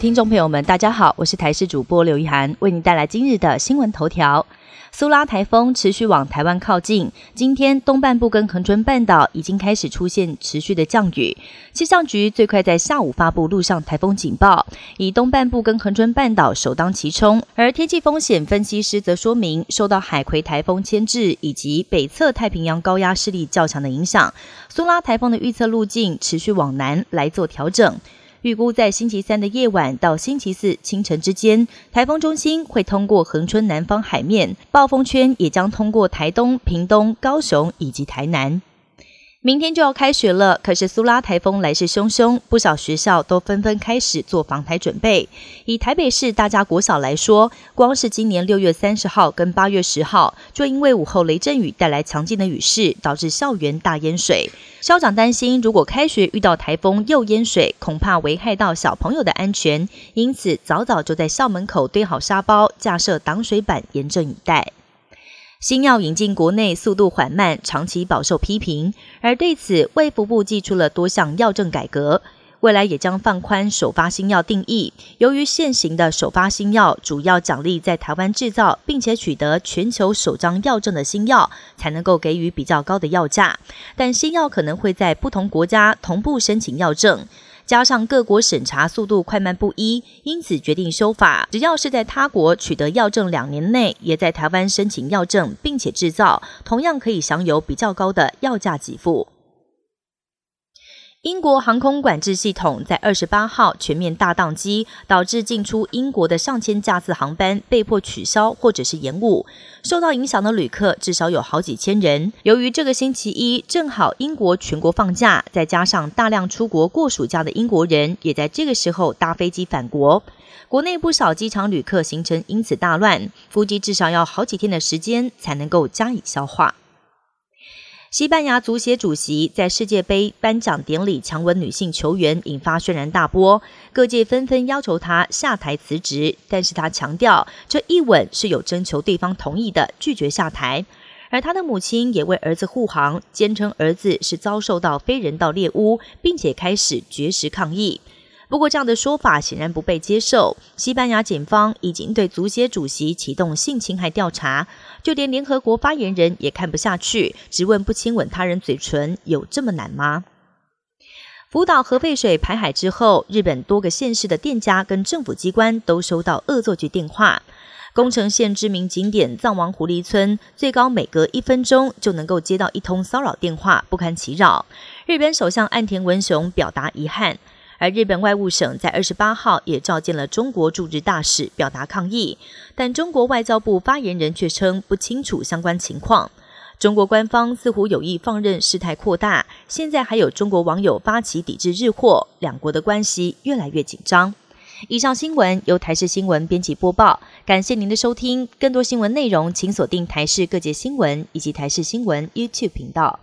听众朋友们，大家好，我是台视主播刘一涵，为您带来今日的新闻头条。苏拉台风持续往台湾靠近，今天东半部跟恒春半岛已经开始出现持续的降雨。气象局最快在下午发布陆上台风警报，以东半部跟恒春半岛首当其冲。而天气风险分析师则说明，受到海葵台风牵制以及北侧太平洋高压势力较强的影响，苏拉台风的预测路径持续往南来做调整。预估在星期三的夜晚到星期四清晨之间，台风中心会通过恒春南方海面，暴风圈也将通过台东、屏东、高雄以及台南。明天就要开学了，可是苏拉台风来势汹汹，不少学校都纷纷开始做防台准备。以台北市大家国小来说，光是今年六月三十号跟八月十号，就因为午后雷阵雨带来强劲的雨势，导致校园大淹水。校长担心，如果开学遇到台风又淹水，恐怕危害到小朋友的安全，因此早早就在校门口堆好沙包，架设挡水板，严阵以待。新药引进国内速度缓慢，长期饱受批评。而对此，卫福部寄出了多项药证改革，未来也将放宽首发新药定义。由于现行的首发新药主要奖励在台湾制造，并且取得全球首张药证的新药，才能够给予比较高的药价。但新药可能会在不同国家同步申请药证。加上各国审查速度快慢不一，因此决定修法，只要是在他国取得药证两年内，也在台湾申请药证并且制造，同样可以享有比较高的药价给付。英国航空管制系统在二十八号全面大宕机，导致进出英国的上千架次航班被迫取消或者是延误。受到影响的旅客至少有好几千人。由于这个星期一正好英国全国放假，再加上大量出国过暑假的英国人也在这个时候搭飞机返国，国内不少机场旅客行程因此大乱，飞机至少要好几天的时间才能够加以消化。西班牙足协主席在世界杯颁奖典礼强吻女性球员，引发轩然大波，各界纷纷要求他下台辞职。但是他强调，这一吻是有征求对方同意的，拒绝下台。而他的母亲也为儿子护航，坚称儿子是遭受到非人道猎巫，并且开始绝食抗议。不过，这样的说法显然不被接受。西班牙警方已经对足协主席启动性侵害调查，就连联合国发言人也看不下去，直问不亲吻他人嘴唇有这么难吗？福岛核废水排海之后，日本多个县市的店家跟政府机关都收到恶作剧电话。宫城县知名景点藏王狐狸村，最高每隔一分钟就能够接到一通骚扰电话，不堪其扰。日本首相岸田文雄表达遗憾。而日本外务省在二十八号也召见了中国驻日大使，表达抗议。但中国外交部发言人却称不清楚相关情况。中国官方似乎有意放任事态扩大，现在还有中国网友发起抵制日货，两国的关系越来越紧张。以上新闻由台视新闻编辑播报，感谢您的收听。更多新闻内容，请锁定台视各界新闻以及台视新闻 YouTube 频道。